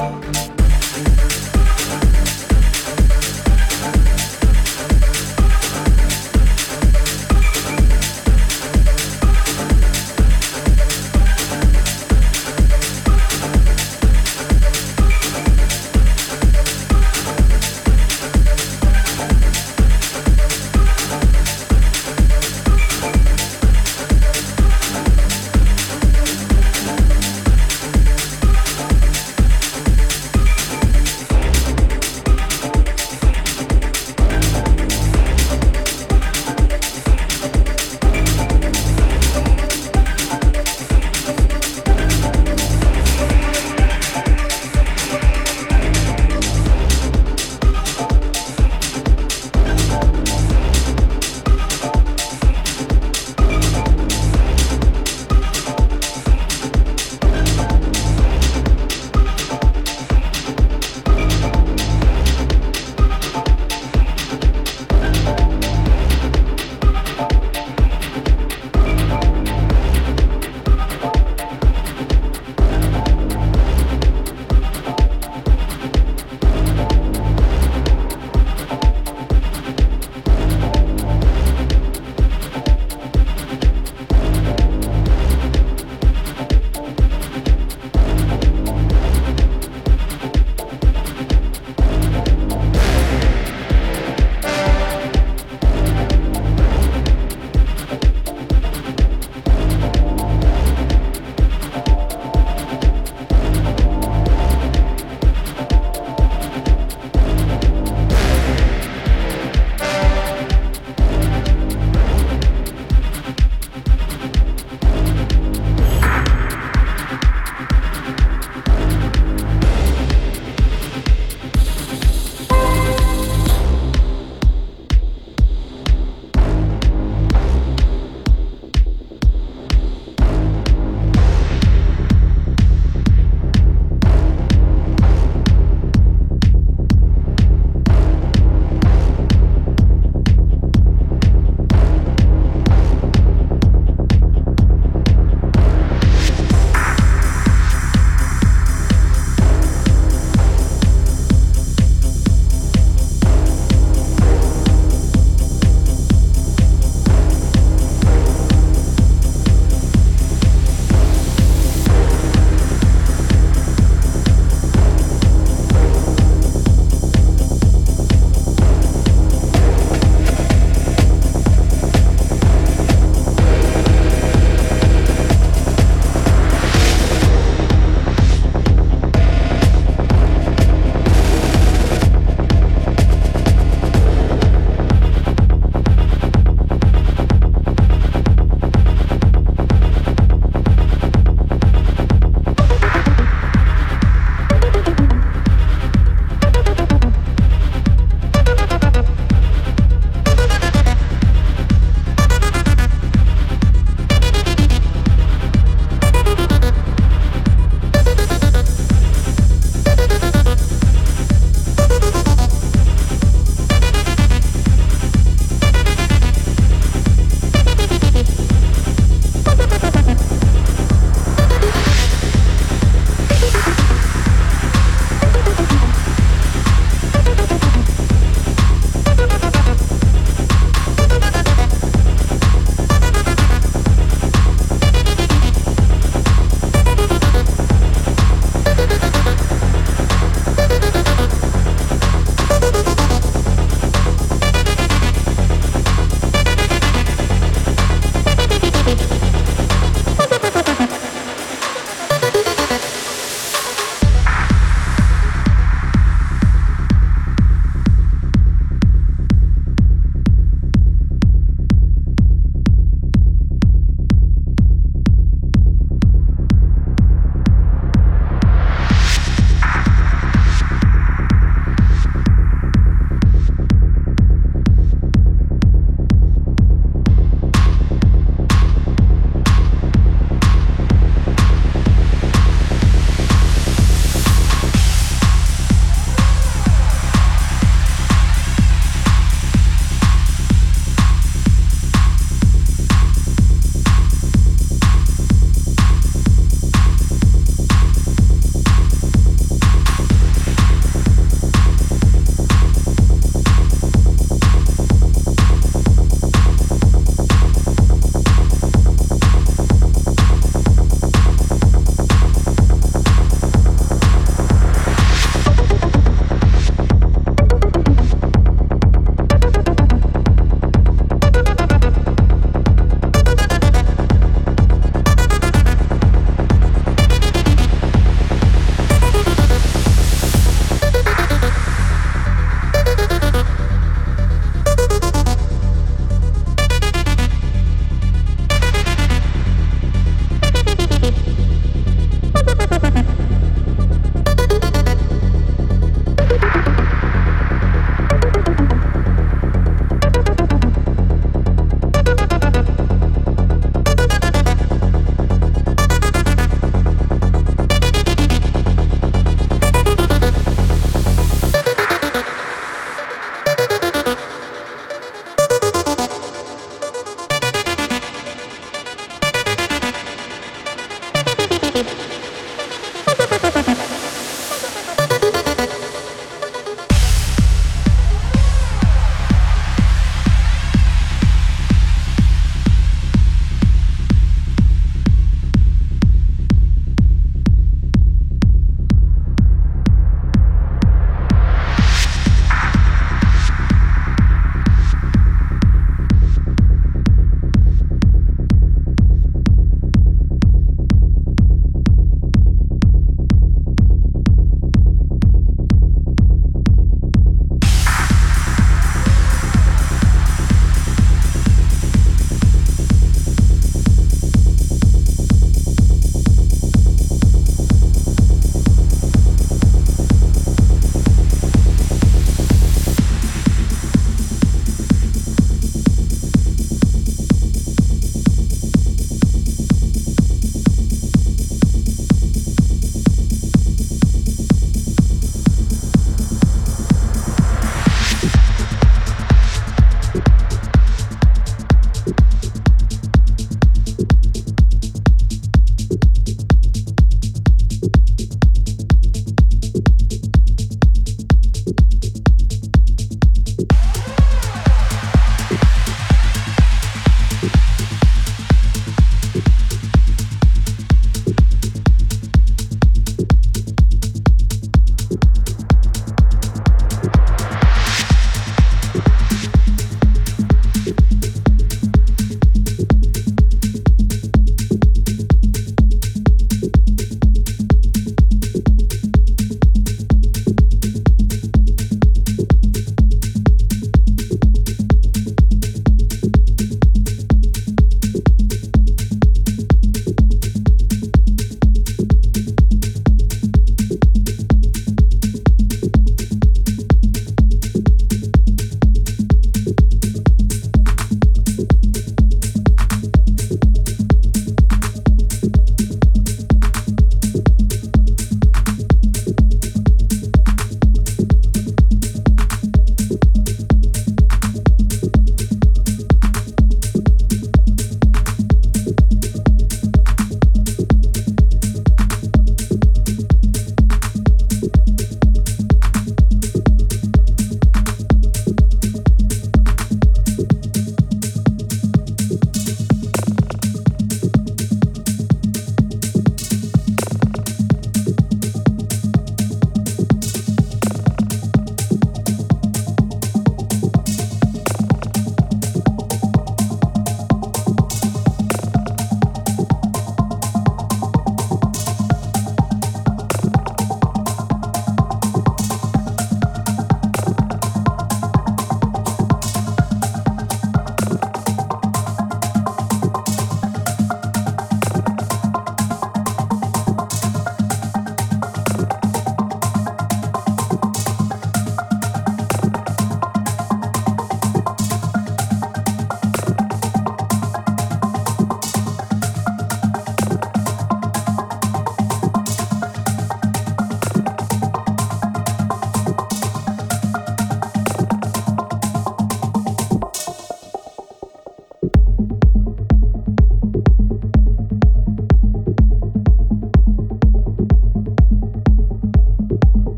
you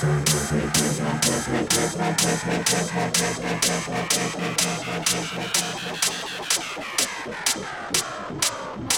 thank you